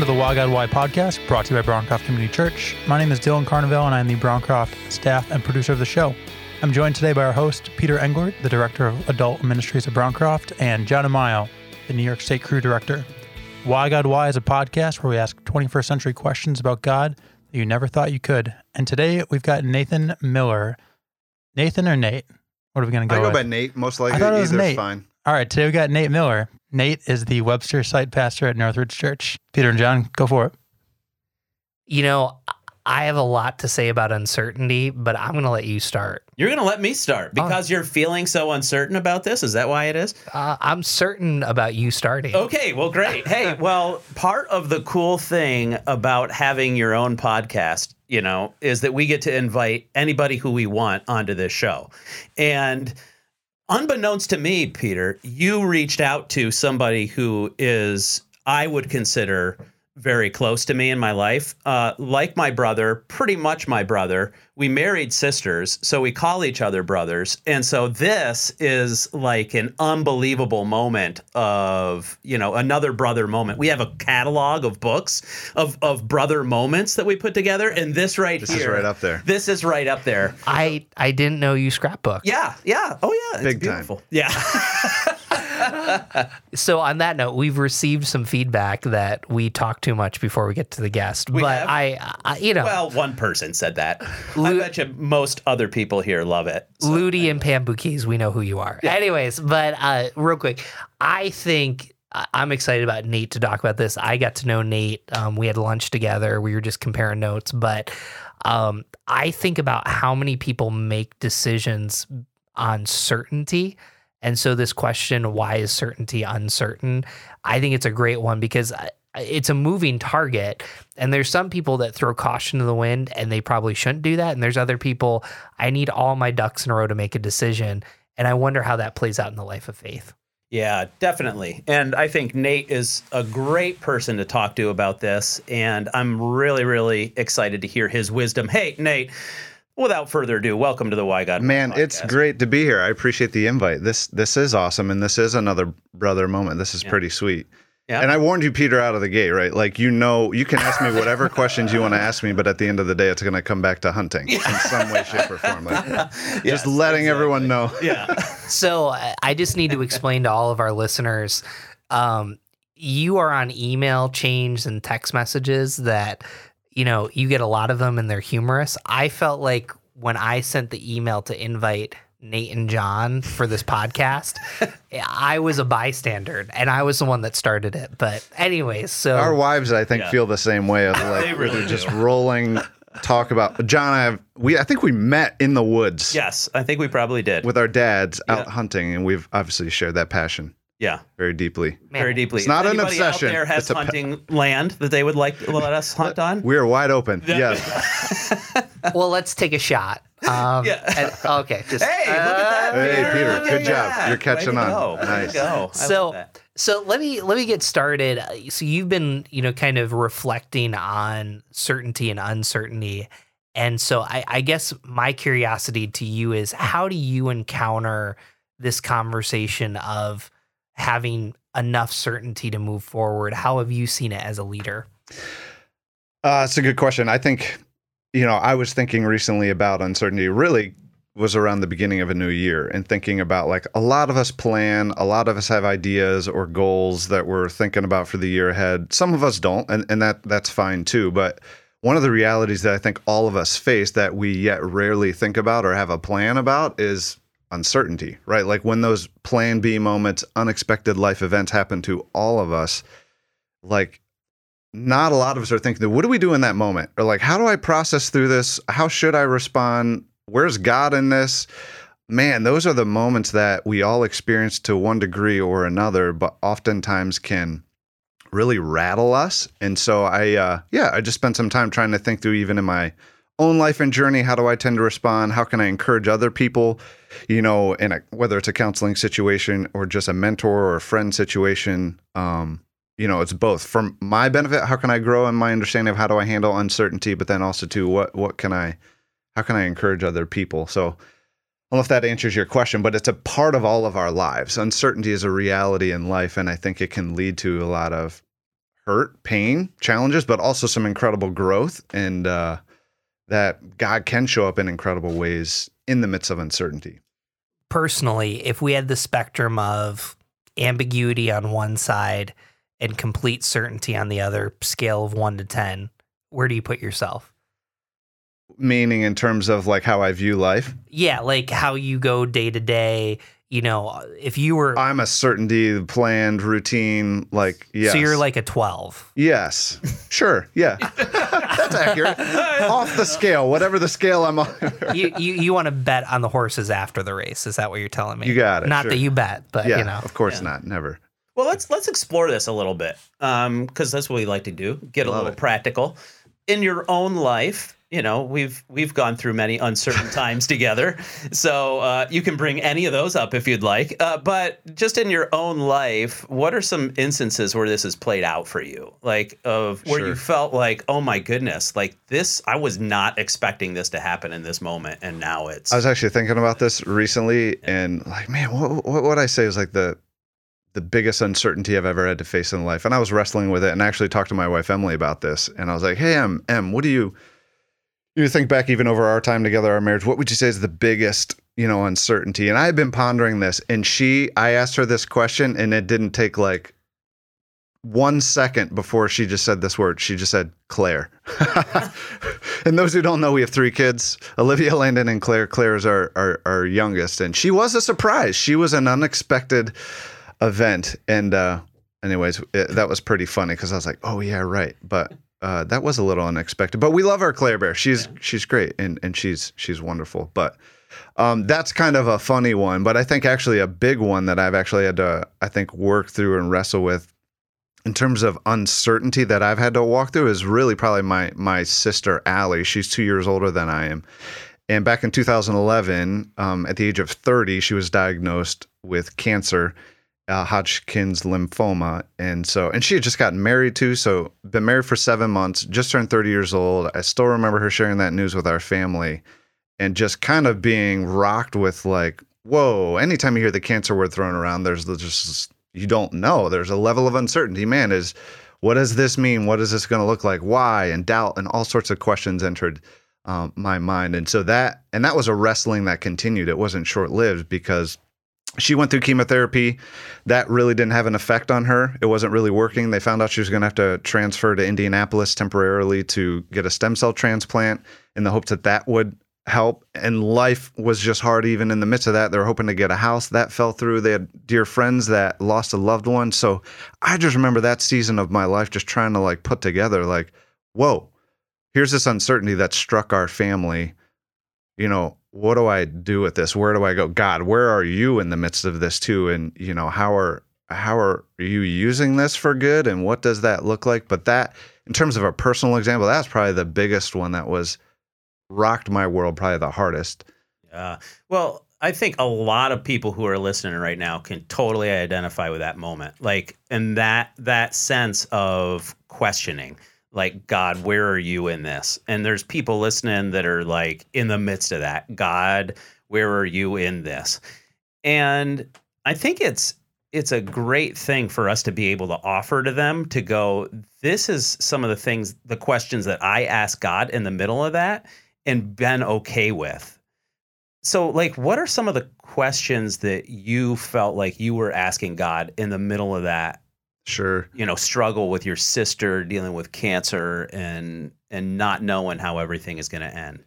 Welcome to the Why God Why podcast, brought to you by Browncroft Community Church. My name is Dylan Carnevale, and I am the Browncroft staff and producer of the show. I'm joined today by our host, Peter Englert, the Director of Adult Ministries at Browncroft, and John Amayo, the New York State Cru Director. Why God Why is a podcast where we ask 21st century questions about God that you never thought you could. And today we've got Nathan Miller. Nathan or Nate? What are we going to go I go go with? by Nate. Most likely, I thought it was either's Nate. fine. All right, today we got Nate Miller. Nate is the Webster site pastor at Northridge Church. Peter and John, go for it. You know, I have a lot to say about uncertainty, but I'm going to let you start. You're going to let me start because you're feeling so uncertain about this. Is that why it is? Uh, I'm certain about you starting. Okay, well, great. Hey, well, part of the cool thing about having your own podcast, you know, is that we get to invite anybody who we want onto this show. And unbeknownst to me, Peter, you reached out to somebody who is, I would consider, very close to me in my life. Uh, like my brother, pretty much my brother. We married sisters, so we call each other brothers. And so this is like an unbelievable moment of, you know, another brother moment. We have a catalog of books of, of brother moments that we put together. And this right This here. is right up there. This is right up there. I, I didn't know you scrapbook. Yeah, yeah. Oh, yeah. It's Big time. Yeah. So on that note, we've received some feedback that we talk too much before we get to the guest. We but have? I, I, you know, well, one person said that. I bet you most other people here love it. So- Ludi and Pambukis, we know who you are. Anyways, but uh, real quick, I think I- I'm excited about Nate to talk about this. I got to know Nate. Um, we had lunch together. We were just comparing notes, but um, I think about how many people make decisions on certainty. And so, this question, why is certainty uncertain? I think it's a great one because uh, it's a moving target. And there's some people that throw caution to the wind and they probably shouldn't do that. And there's other people, I need all my ducks in a row to make a decision. And I wonder how that plays out in the life of faith. Yeah, definitely. And I think Nate is a great person to talk to about this. And I'm really, really excited to hear his wisdom. Hey, Nate, without further ado, welcome to the Why God Man, podcast. it's great to be here. I appreciate the invite. This this is awesome, and this is another brother moment. This is pretty sweet. Yeah. And I warned you, Peter, out of the gate, right? Like you know, you can ask me whatever questions you want to ask me, but at the end of the day, it's going to come back to hunting in some way, shape, or form. Like, Yes, just letting exactly. everyone know. Yeah. So I- I just need to explain to all of our listeners um, you are on email chains and text messages that, you know, you get a lot of them and they're humorous. I felt like when I sent the email to invite Nate and John for this podcast, I was a bystander and I was the one that started it. But, anyways, so. Our wives, I think, Yeah. feel the same way. Of They like really we're just rolling talk about John. I have we. I think we met in the woods yes, I think we probably did. with our dads out Yeah. hunting, and we've obviously shared that passion yeah, very deeply. man, very deeply. It's not If an anybody obsession, Out there has it's a pa- hunting land that they would like to let us hunt on. We are wide open. Yes. Well, let's take a shot. Um, Yeah. and- okay. Just, Hey, look at that. Hey, Peter. Peter, good at job. that. You're catching on. go. Nice. go. So- So let me let me get started. Uh, So you've been, you know, kind of reflecting on certainty and uncertainty. And so I, I guess my curiosity to you is how do you encounter this conversation of having enough certainty to move forward? How have you seen it as a leader? Uh, it's a good question. I think, you know, I was thinking recently about uncertainty. Really was around the beginning of a new year and thinking about like a lot of us plan, a lot of us have ideas or goals that we're thinking about for the year ahead. Some of us don't, and, and that that's fine too. But one of the realities that I think all of us face that we yet rarely think about or have a plan about is uncertainty, right? Like when those plan B moments, unexpected life events happen to all of us, like not a lot of us are thinking, what do we do in that moment? Or like, how do I process through this? How should I respond? Where's God in this? Man, those are the moments that we all experience to one degree or another, but oftentimes can really rattle us. And so I, uh, yeah, I just spent some time trying to think through, even in my own life and journey, how do I tend to respond? How can I encourage other people? You know, in a whether it's a counseling situation or just a mentor or a friend situation. Um, you know, it's both. For my benefit, how can I grow in my understanding of how do I handle uncertainty, but then also too, what what can I, how can I encourage other people? So, I don't know if that answers your question, but it's a part of all of our lives. Uncertainty is a reality in life, and I think it can lead to a lot of hurt, pain, challenges, but also some incredible growth, and uh, that God can show up in incredible ways in the midst of uncertainty. Personally, if we had the spectrum of ambiguity on one side and complete certainty on the other, scale of one to 10, where do you put yourself? Meaning, in terms of like how I view life, Yeah, like how you go day to day. You know, uh, if you were, I'm a certainty, planned, routine. Like, yes. so you're like a 12. yes, sure, yeah, that's accurate. Off the scale, whatever the scale I'm on. you, you, you want to bet on the horses after the race. Is that what you're telling me? You got it, Not sure. that you bet, but yeah, you know. of course Yeah. not, never. Well, let's let's explore this a little bit, um, because that's what we like to do. Get a little it. practical in your own life. You know, we've we've gone through many uncertain times together, so uh, you can bring any of those up if you'd like. Uh, but just in your own life, what are some instances where this has played out for you? Like of where you felt like, oh my goodness, like this, I was not expecting this to happen in this moment, and now it's I was actually thinking about this recently, and like, man, what what would I say is like the the biggest uncertainty I've ever had to face in life? And I was wrestling with it, and I actually talked to my wife Emily about this, and I was like, hey, Em, Em, what do you you think back even over our time together, our marriage? What would you say is the biggest you know uncertainty? And I had been pondering this, and she, I asked her this question, and it didn't take like one second before she just said this word. She just said Claire. and those who don't know, we have three kids: Olivia, Landon, and Claire. Claire is our, our our youngest, and she was a surprise. She was an unexpected event, and uh, anyways, it, that was pretty funny because I was like, "Oh yeah, right," but. Uh, that was a little unexpected, but we love our Claire Bear. She's she's great and and she's she's wonderful. But um, that's kind of a funny one. But I think actually a big one that I've actually had to I think work through and wrestle with in terms of uncertainty that I've had to walk through is really probably my my sister Allie. She's two years older than I am, and back in 2011, um, at the age of 30, she was diagnosed with cancer, uh, Hodgkin's lymphoma, and so and she had just gotten married too. So been married for seven months, just turned 30 years old. I still remember her sharing that news with our family, and just kind of being rocked with like, whoa. Anytime you hear the cancer word thrown around, there's the- just you don't know. There's a level of uncertainty. Man, is what does this mean? What is this going to look like? Why? And doubt and all sorts of questions entered um, my mind. And so that and that was a wrestling that continued. It wasn't short lived because she went through chemotherapy. That really didn't have an effect on her. It wasn't really working. They found out she was going to have to transfer to Indianapolis temporarily to get a stem cell transplant in the hopes that that would help. And life was just hard, even in the midst of that. They were hoping to get a house. That fell through. They had dear friends that lost a loved one. So I just remember that season of my life just trying to like put together, like, whoa, here's this uncertainty that struck our family. You know, what do I do with this? Where do I go? God, where are you in the midst of this too? And you know, how are how are you using this for good? And what does that look like? But that, in terms of a personal example, that's probably the biggest one that was rocked my world, probably the hardest. Yeah. Well, I think a lot of people who are listening right now can totally identify with that moment. Like and that that sense of questioning. Like, God, where are you in this? And there's people listening that are like in the midst of that. God, where are you in this? And I think it's it's a great thing for us to be able to offer to them to go, this is some of the things, the questions that I ask God in the middle of that and been okay with. So, like, what are some of the questions that you felt like you were asking God in the middle of that, Sure. you know, struggle with your sister dealing with cancer and and not knowing how everything is going to end?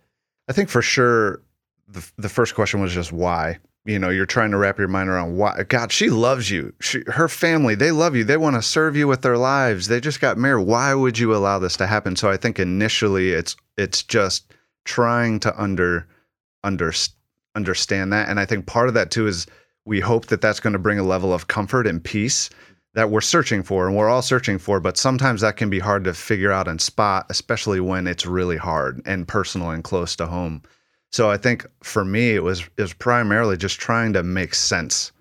I think for sure the the first question was just why. You know, you're trying to wrap your mind around why. God, she loves you. She, her family, they love you. They want to serve you with their lives. They just got married. Why would you allow this to happen? So I think initially it's it's just trying to under under understand that, and I think part of that too is we hope that that's going to bring a level of comfort and peace that we're searching for and we're all searching for but sometimes that can be hard to figure out and spot especially when it's really hard and personal and close to home. So i think for me it was it was primarily just trying to make sense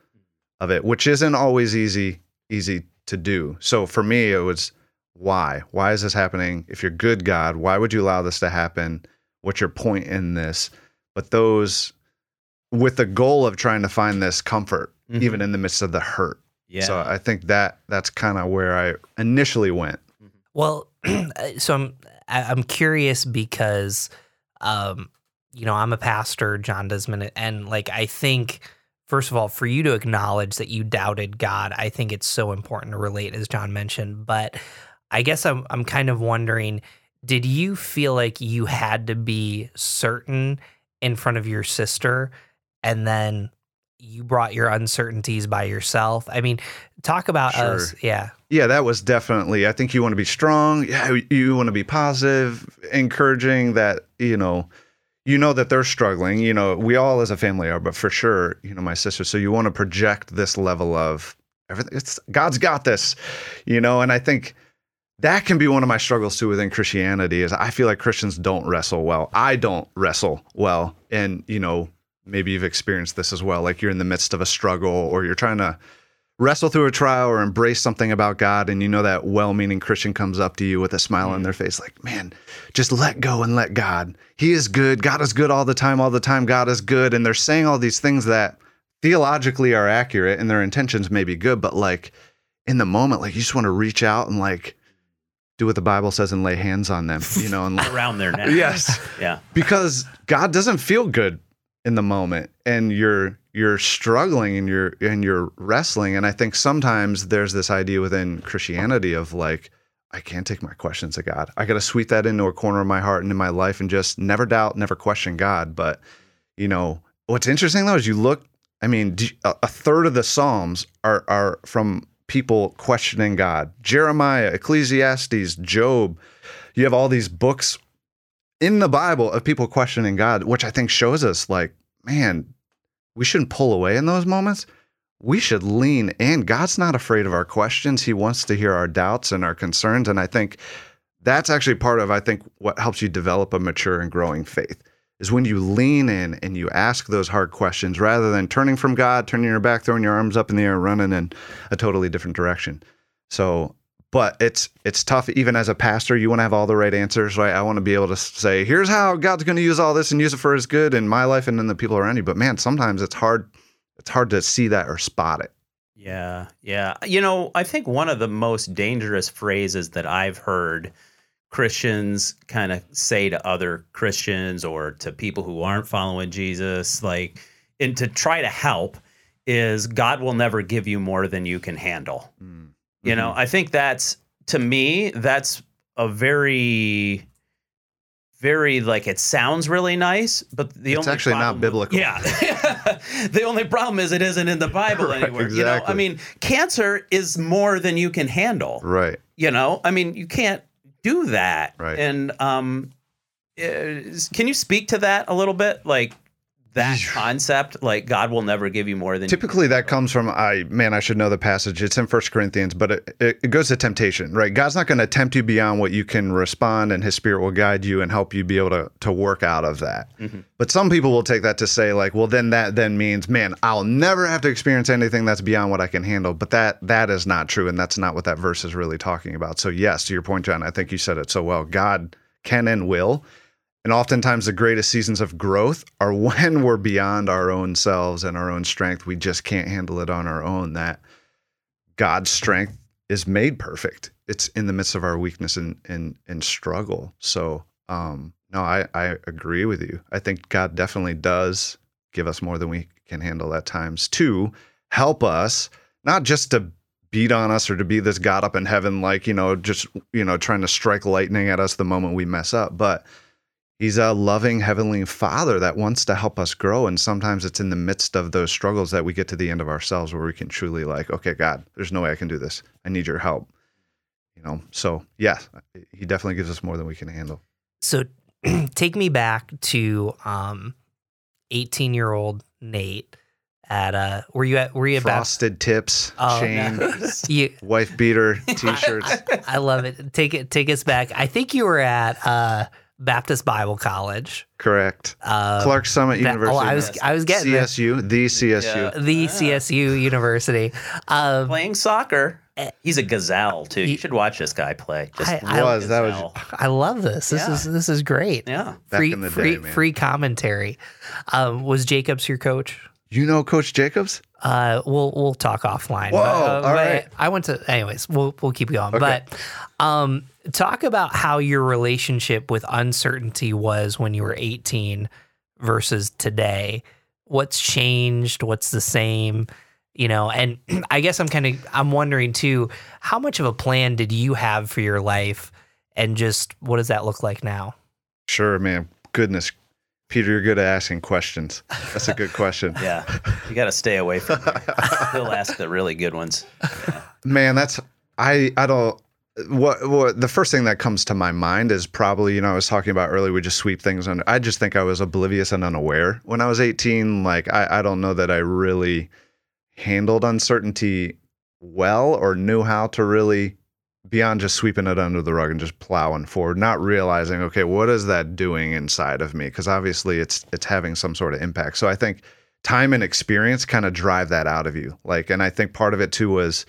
of it which isn't always easy easy to do. So for me it was why? Why is this happening? If you're good god why would you allow this to happen? What's your point in this? But those with the goal of trying to find this comfort Mhm. even in the midst of the hurt Yeah. so I think that that's kind of where I initially went. Well, so I'm I'm curious because, um, you know, I'm a pastor, John Desmond, and like I think, first of all, for you to acknowledge that you doubted God, I think it's so important to relate, as John mentioned. But I guess I'm I'm kind of wondering, did you feel like you had to be certain in front of your sister, and then you brought your uncertainties by yourself? I mean, talk about Sure. us, yeah. Yeah, that was definitely. I think you want to be strong. Yeah, you want to be positive, encouraging. That you know, you know that they're struggling. You know, we all as a family are, but for sure, you know, my sister. So you want to project this level of everything. It's God's got this, you know. And I think that can be one of my struggles too within Christianity. Is I feel like Christians don't wrestle well. I don't wrestle well, and you know, maybe you've experienced this as well. Like you're in the midst of a struggle, or you're trying to wrestle through a trial or embrace something about God and you know that well-meaning Christian comes up to you with a smile on mm. their face like man just let go and let God he is good God is good all the time all the time God is good and they're saying all these things that theologically are accurate and their intentions may be good but like in the moment like you just want to reach out and like do what the Bible says and lay hands on them you know and like, around their neck. yes Yeah. because God doesn't feel good in the moment and you're you're struggling and you're and you're wrestling and I think sometimes there's this idea within Christianity of like I can't take my questions to God. I got to sweep that into a corner of my heart and in my life and just never doubt, never question God, but you know, what's interesting though is you look I mean, a third of the Psalms are are from people questioning God. Jeremiah, Ecclesiastes, Job. You have all these books in the Bible of people questioning God, which I think shows us like, man, we shouldn't pull away in those moments. We should lean in. God's not afraid of our questions. He wants to hear our doubts and our concerns. And I think that's actually part of, I think, what helps you develop a mature and growing faith is when you lean in and you ask those hard questions rather than turning from God, turning your back, throwing your arms up in the air, running in a totally different direction. So but it's it's tough. Even as a pastor you want to have all the right answers right? I want to be able to say here's how god's going to use all this and use it for his good in my life and in the people around you. But man sometimes it's hard it's hard to see that or spot it. Yeah, yeah. You know, I think one of the most dangerous phrases that I've heard Christians kind of say to other Christians or to people who aren't following Jesus, like, and to try to help is God will never give you more than you can handle. Mm. You know, I think that's to me, that's a very, very like it sounds really nice, but the It's only actually not problem- biblical. Yeah, the only problem is it isn't in the Bible Right, anywhere. You know, I mean, cancer is more than you can handle. right You know, I mean, you can't do that. Right. And um, is- can you speak to that a little bit, like? That concept, like God will never give you more than you typically that comes from i man i should know the passage. It's in first corinthians but it, it, it goes to temptation right? God's not going to tempt you beyond what you can respond and his spirit will guide you and help you be able to to work out of that. Mm-hmm. But some people will take that to say like well then that then means man i'll never have to experience anything that's beyond what i can handle. But that that is not true and that's not what that verse is really talking about. So yes to your point john i think you said it so well. God can and will and oftentimes, the greatest seasons of growth are when we're beyond our own selves and our own strength. We just can't handle it on our own. That God's strength is made perfect. It's in the midst of our weakness and and, and struggle. So, um, no, I, I agree with you. I think God definitely does give us more than we can handle at times to help us, not just to beat on us or to be this God up in heaven, like, you know, just, you know, trying to strike lightning at us the moment we mess up, but He's a loving heavenly father that wants to help us grow. And sometimes it's in the midst of those struggles that we get to the end of ourselves where we can truly like, okay, God, there's no way I can do this. I need your help. You know, so yes, he definitely gives us more than we can handle. So take me back to um 18 year old Nate at uh were you at were you at Bap- Frosted tips, Oh, chain, you wife beater, t-shirts. I love it. Take it take us back. I think you were at uh Baptist Bible College. Correct. Uh, Clarks Summit that- University. oh, I was I was getting there. CSU, the CSU. the CSU University. Um, playing soccer. He's a gazelle too. He- You should watch this guy play. Just I- I- Was that was. I love this. This Yeah. is this is great. yeah. Back free in the free day, man. free commentary. Um, was Jacobs your coach? You know Coach Jacobs? Uh, we'll we'll talk offline. Whoa, But, uh, all right. I went to, anyways. We'll we'll keep going. Okay. But um, talk about how your relationship with uncertainty was when you were 18 versus today. What's changed? What's the same? You know, and I guess I'm kind of I'm wondering too. How much of a plan did you have for your life, and just what does that look like now? Sure, man. Goodness. Peter, you're good at asking questions. That's a good question. Yeah, you got to stay away from. Her. He'll ask the really good ones. Man, that's I I don't what what the first thing that comes to my mind is probably, you know, I was talking about earlier, we just sweep things under. I just think I was oblivious and unaware when I was 18. Like I, I don't know that I really handled uncertainty well or knew how to really beyond just sweeping it under the rug and just plowing forward, not realizing, okay, what is that doing inside of me? Because obviously it's it's having some sort of impact. So I think time and experience kind of drive that out of you. Like, and I think part of it too was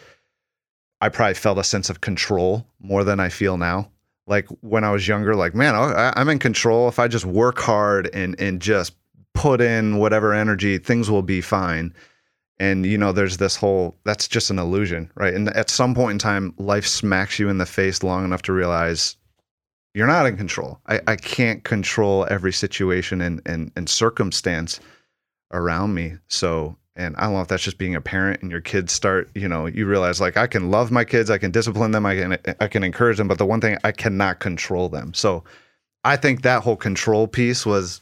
I probably felt a sense of control more than I feel now. Like when I was younger, like man, I'm in control. If I just work hard and and just put in whatever energy, things will be fine. And you know, there's this whole that's just an illusion, right? And at some point in time, life smacks you in the face long enough to realize you're not in control. I, I can't control every situation and, and and circumstance around me. So and I don't know if that's just being a parent and your kids start, you know, you realize like I can love my kids, I can discipline them, I can I can encourage them, but the one thing I cannot control them. So I think that whole control piece was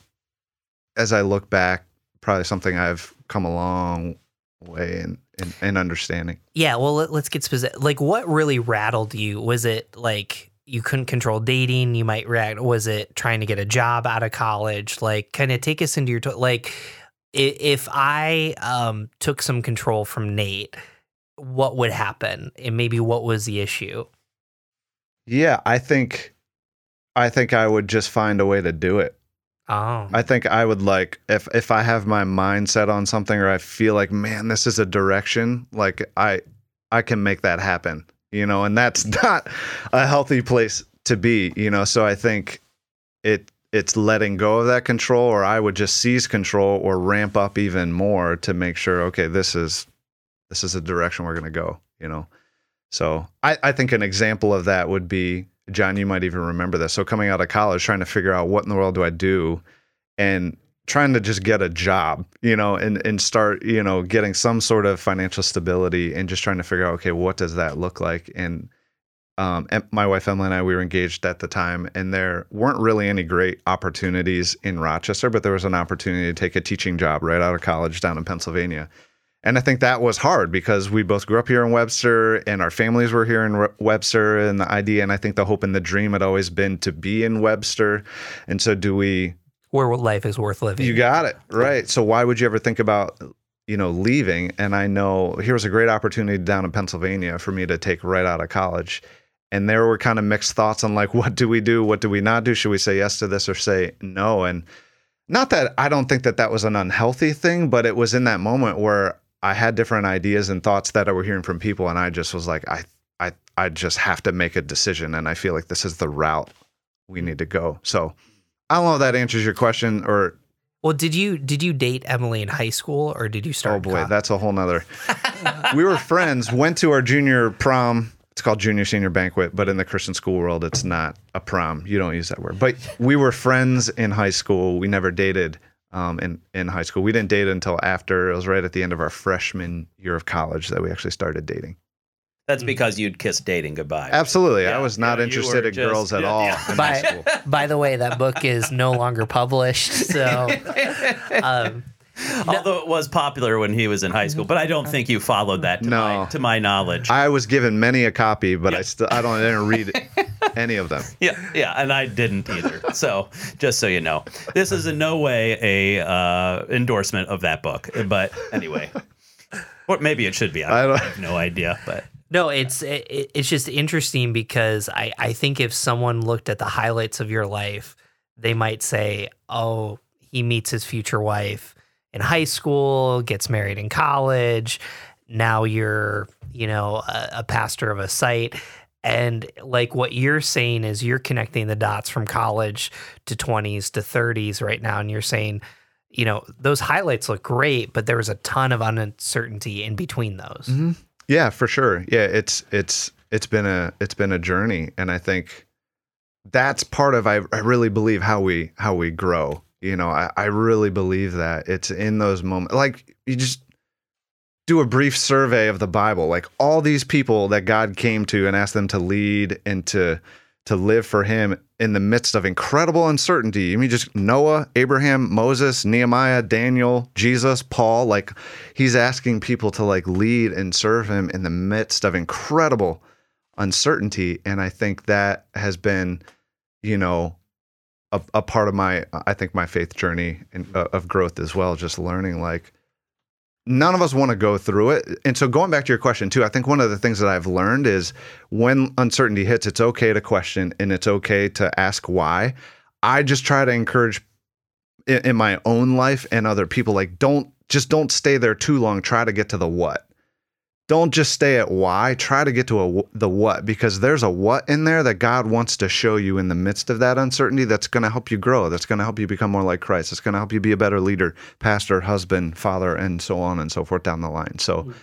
as I look back, probably something I've come a long way and, in, in understanding. Yeah, well, let, let's get specific. Like, what really rattled you? Was it like you couldn't control dating? You might react. Was it trying to get a job out of college? Like, kind of take us into your to- like. If I um, took some control from Nate, what would happen? And maybe what was the issue? Yeah, I think I think I would just find a way to do it. Oh, I think I would like if if I have my mind set on something or I feel like man this is a direction like I I can make that happen you know and that's not a healthy place to be you know so I think it it's letting go of that control or I would just seize control or ramp up even more to make sure okay this is this is a direction we're going to go you know. So I, I think an example of that would be John, you might even remember this. So coming out of college, trying to figure out what in the world do I do, and trying to just get a job, you know, and and start, you know, getting some sort of financial stability, and just trying to figure out, okay, what does that look like? And um, my wife Emily and I, we were engaged at the time, and there weren't really any great opportunities in Rochester, but there was an opportunity to take a teaching job right out of college down in Pennsylvania. And I think that was hard because we both grew up here in Webster and our families were here in Re- Webster. And the idea, and I think the hope and the dream had always been to be in Webster. And so, do we, where life is worth living. you got it, right? So, why would you ever think about, you know, leaving? And I know here was a great opportunity down in Pennsylvania for me to take right out of college. And there were kind of mixed thoughts on like, what do we do? What do we not do? Should we say yes to this or say no? And not that I don't think that that was an unhealthy thing, but it was in that moment where I had different ideas and thoughts that I were hearing from people, and I just was like, I, I, I just have to make a decision, and I feel like this is the route we need to go. So, I don't know if that answers your question, or well, did you did you date Emily in high school or did you start? oh boy, that's a whole nother. we were friends, went to our junior prom. It's called junior senior banquet, but in the Christian school world, it's not a prom. You don't use that word. But we were friends in high school. We never dated um, in in high school. We didn't date until after it was right at the end of our freshman year of college that we actually started dating. That's because you'd kiss dating goodbye. Absolutely, I was not yeah, interested in just- girls at yeah, all yeah. By- By the way, that book is no longer published. So, um, Although it was popular when he was in high school, but I don't think you followed that to, No. my, to my knowledge. I was given many a copy, but I still I don't I didn't read any of them. yeah, yeah, and I didn't either. So just so you know, this is in no way a uh, endorsement of that book. But anyway, or maybe it should be. I, I don't- have no idea, but no, it's it, it's just interesting because I I think if someone looked at the highlights of your life, they might say, "Oh, he meets his future wife in high school, gets married in college. Now you're, you know, a, a pastor of a site." And like what you're saying is you're connecting the dots from college to 20s to 30s right now. And you're saying, you know, those highlights look great, but there was a ton of uncertainty in between those. Mhm. Yeah, for sure. Yeah, it's it's it's been a it's been a journey, and I think that's part of I I really believe how we how we grow. You know, I I really believe that it's in those moments. Like you just do a brief survey of the Bible, like all these people that God came to and asked them to lead and to to live for Him in the midst of incredible uncertainty. I mean, just Noah, Abraham, Moses, Nehemiah, Daniel, Jesus, Paul. Like he's asking people to like lead and serve Him in the midst of incredible uncertainty, and I think that has been, you know. A, a part of my, I think, my faith journey and, uh, of growth as well. Just learning, like, none of us want to go through it. And so going back to your question too, I think one of the things that I've learned is when uncertainty hits, it's okay to question and it's okay to ask why. I just try to encourage in, in my own life and other people like don't just don't stay there too long. Try to get to the what. Don't just stay at why. Try to get to a, the what because there's a what in there that God wants to show you in the midst of that uncertainty that's going to help you grow. That's going to help you become more like Christ. It's going to help you be a better leader, pastor, husband, father, and so on and so forth down the line. So,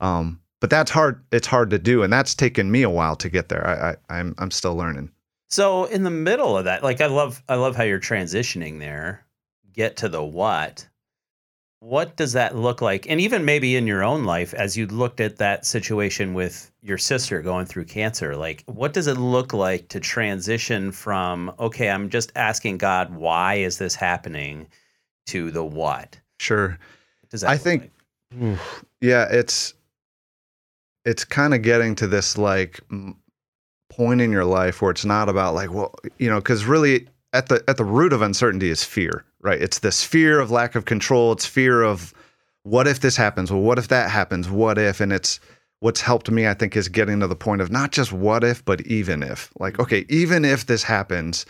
um, but that's hard. It's hard to do, and that's taken me a while to get there. I, I I'm I'm still learning. So in the middle of that, like I love I love how you're transitioning there. Get to the what. What does that look like? And even maybe in your own life as you looked at that situation with your sister going through cancer, like what does it look like to transition from okay, I'm just asking God, why is this happening to the what? Sure. What does that I think like? yeah it's it's kind of getting to this like point in your life where it's not about like well you know because really at the at the root of uncertainty is fear right? It's this fear of lack of control. It's fear of what if this happens? Well what if that happens? What if? And it's what's helped me i think is getting to the point of not just what if but even if. Like mm-hmm. okay even if this happens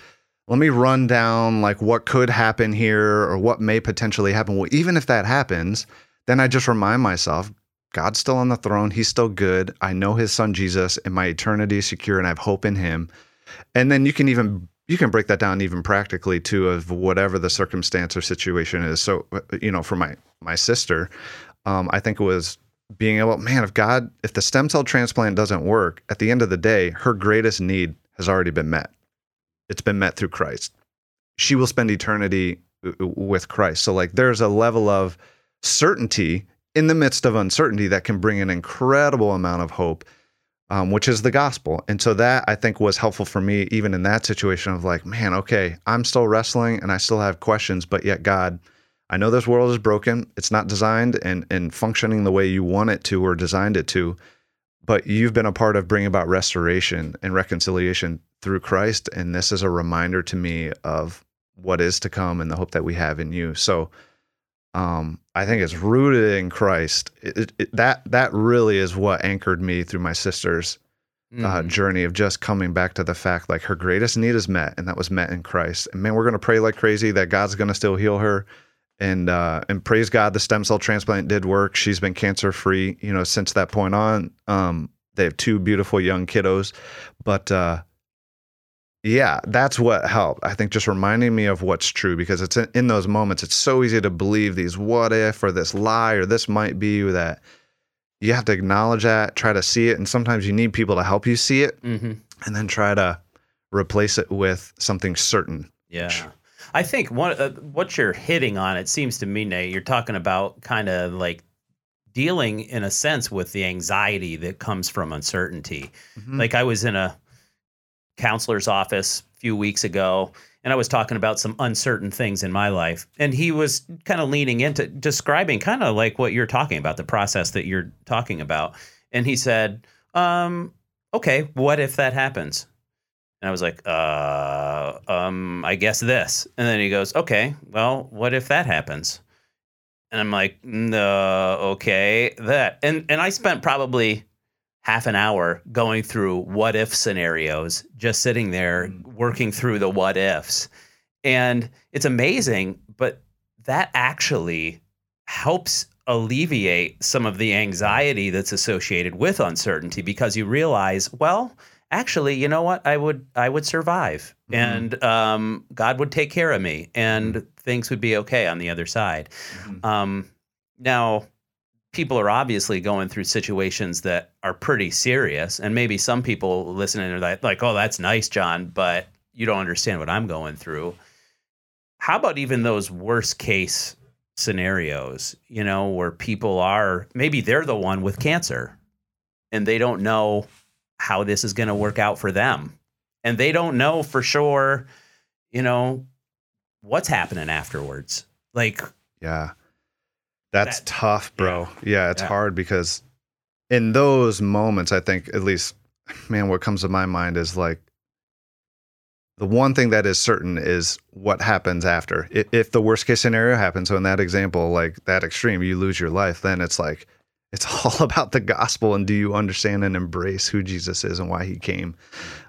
let me run down like what could happen here or what may potentially happen. Well even if that happens then I just remind myself God's still on the throne. He's still good. I know his son Jesus and my eternity is secure and I have hope in him. And then you can even you can break that down even practically too of whatever the circumstance or situation is. So you know, for my my sister, um, I think it was being able, man, if God, if the stem cell transplant doesn't work, at the end of the day, her greatest need has already been met. It's been met through Christ. She will spend eternity uh, with Christ. So like there's a level of certainty in the midst of uncertainty that can bring an incredible amount of hope, um, which is the gospel. And so that I think was helpful for me, even in that situation of like, man, okay, I'm still wrestling and I still have questions, but yet God, I know this world is broken. It's not designed and and functioning the way you want it to or designed it to. But you've been a part of bringing about restoration and reconciliation through Christ, and this is a reminder to me of what is to come and the hope that we have in you. So, um, I think it's rooted in Christ. It, it, that that really is what anchored me through my sister's uh, Mhm. journey of just coming back to the fact like her greatest need is met, and that was met in Christ. And man, we're gonna pray like crazy that God's gonna still heal her, and uh, and praise God, the stem cell transplant did work. She's been cancer free, you know, since that point on. Um, they have two beautiful young kiddos, but uh, yeah, that's what helped. I think just reminding me of what's true because it's in, in those moments. It's so easy to believe these what if or this lie or this might be that you have to acknowledge that, try to see it, and sometimes you need people to help you see it, Mhm. and then try to replace it with something certain. Yeah. I think one uh, what you're hitting on it seems to me Nate you're talking about kind of like dealing in a sense with the anxiety that comes from uncertainty. Mhm. Like I was in a counselor's office a few weeks ago and I was talking about some uncertain things in my life and he was kind of leaning into describing kind of like what you're talking about the process that you're talking about and he said um okay what if that happens and I was like, uh, um, I guess this. And then he goes, okay, well, what if that happens? And I'm like, no, okay, that. And and I spent probably half an hour going through what if scenarios, just sitting there working through the what ifs. And it's amazing, but that actually helps alleviate some of the anxiety that's associated with uncertainty because you realize, well, actually, you know what? I would I would survive, Mhm. and um, God would take care of me, and things would be okay on the other side. Mhm. Um, now, people are obviously going through situations that are pretty serious, and maybe some people listening are like, like, "Oh, that's nice, John," but you don't understand what I'm going through. How about even those worst case scenarios? You know, where people are maybe they're the one with cancer, and they don't know how this is going to work out for them, and they don't know for sure, you know, what's happening afterwards. Like, Yeah. That's That- tough, bro. Yeah, it's Yeah. hard because in those moments, I think at least, man, what comes to my mind is like the one thing that is certain is what happens after. If the worst case scenario happens, so in that example, like that extreme, you lose your life, then it's like it's all about the gospel and do you understand and embrace who Jesus is and why he came.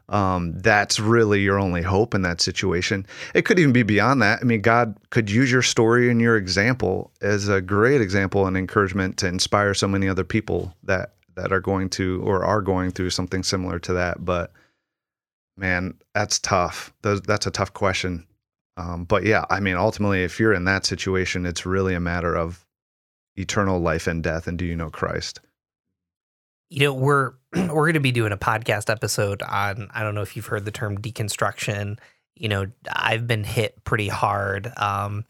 Um, that's really your only hope in that situation. It could even be beyond that. I mean, God could use your story and your example as a great example and encouragement to inspire so many other people that that are going to or are going through something similar to that. But man, that's tough. That's a tough question. Um, but yeah, I mean, ultimately, if you're in that situation, it's really a matter of eternal life and death. And do you know Christ? you know we're we're going to be doing a podcast episode on i don't know if you've heard the term deconstruction you know i've been hit pretty hard um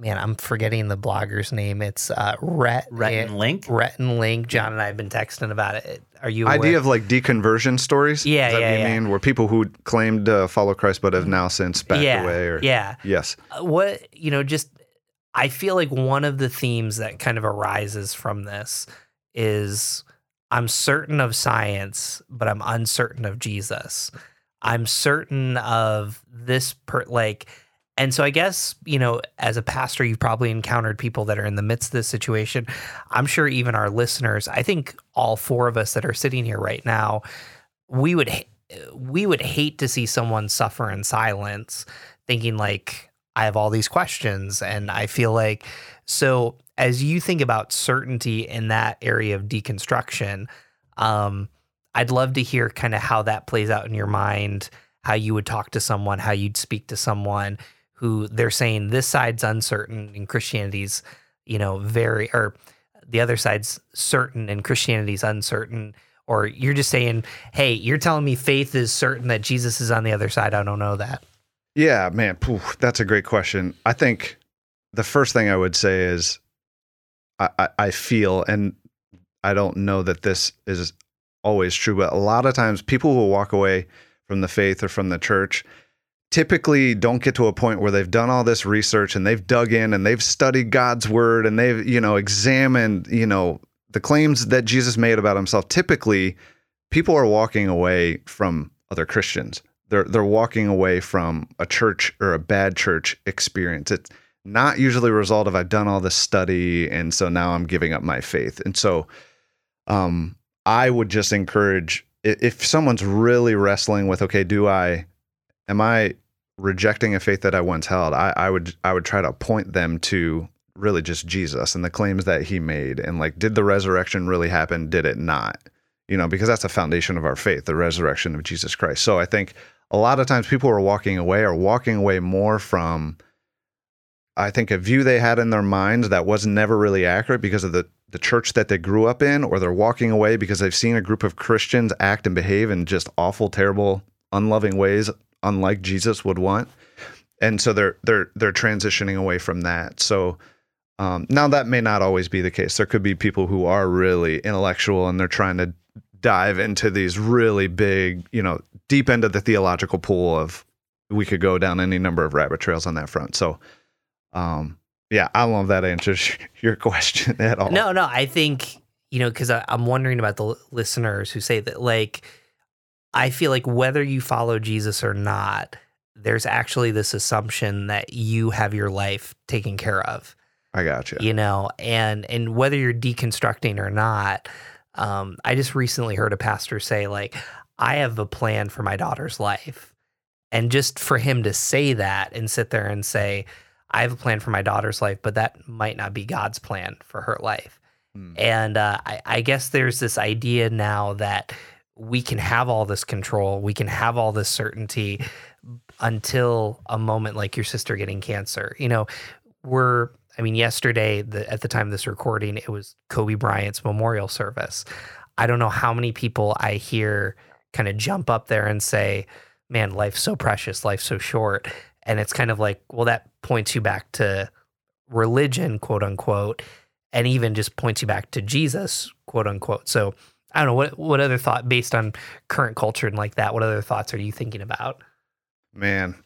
man i'm forgetting the blogger's name it's uh Rhett Rhett and Link. Rhett and Link. John and I have been texting about it. Are you Idea aware? of like deconversion stories? Yeah, Is that yeah, what you yeah. mean? Where people who claimed to follow Christ but have now since backed yeah, away or yeah. yes. Uh, What you know, just I feel like one of the themes that kind of arises from this is I'm certain of science, but I'm uncertain of Jesus. I'm certain of this per like and so I guess, you know, as a pastor, you've probably encountered people that are in the midst of this situation. I'm sure even our listeners, I think all four of us that are sitting here right now, we would we would hate to see someone suffer in silence thinking like I have all these questions and I feel like so as you think about certainty in that area of deconstruction, um, I'd love to hear kind of how that plays out in your mind, how you would talk to someone, how you'd speak to someone who they're saying this side's uncertain and Christianity's, you know, very or the other side's certain and Christianity's uncertain. Or you're just saying, hey, you're telling me faith is certain that Jesus is on the other side. I don't know that. Yeah, man, poof, that's a great question. I think the first thing I would say is I, I, I feel, and I don't know that this is always true, but a lot of times people will walk away from the faith or from the church typically don't get to a point where they've done all this research and they've dug in and they've studied God's word and they've, you know, examined, you know, the claims that Jesus made about himself. Typically, people are walking away from other Christians. They're they're walking away from a church or a bad church experience. It's not usually a result of I've done all this study and so now I'm giving up my faith. And so um I would just encourage if someone's really wrestling with okay, do I am I rejecting a faith that I once held? I, I would I would try to point them to really just Jesus and the claims that he made and like did the resurrection really happen? Did it not? You know, because that's the foundation of our faith, the resurrection of Jesus Christ. So I think a lot of times people are walking away are walking away more from I think a view they had in their minds that was never really accurate because of the the church that they grew up in, or they're walking away because they've seen a group of Christians act and behave in just awful, terrible, unloving ways, unlike Jesus would want. And so they're they're they're transitioning away from that. So um, now that may not always be the case. There could be people who are really intellectual and they're trying to dive into these really big, you know, deep end of the theological pool of we could go down any number of rabbit trails on that front. So um yeah, I don't know if that answers your question at all. No, no. I think you know because I'm wondering about the listeners who say that. Like, I feel like whether you follow Jesus or not, there's actually this assumption that you have your life taken care of. I got you. You know, and and whether you're deconstructing or not, um, I just recently heard a pastor say like, I have a plan for my daughter's life, and just for him to say that and sit there and say. I have a plan for my daughter's life, but that might not be God's plan for her life. Hmm. And uh, I, I guess there's this idea now that we can have all this control, we can have all this certainty until a moment like your sister getting cancer. You know, we're I mean, yesterday, the, at the time of this recording, it was Kobe Bryant's memorial service. I don't know how many people I hear kind of jump up there and say, man, life's so precious, life's so short. And it's kind of like, well, that points you back to religion, quote unquote, and even just points you back to Jesus, quote unquote. So I don't know what what other thought based on current culture and like that, what other thoughts are you thinking about? Man.